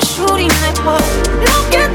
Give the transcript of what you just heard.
shooting at what? Look at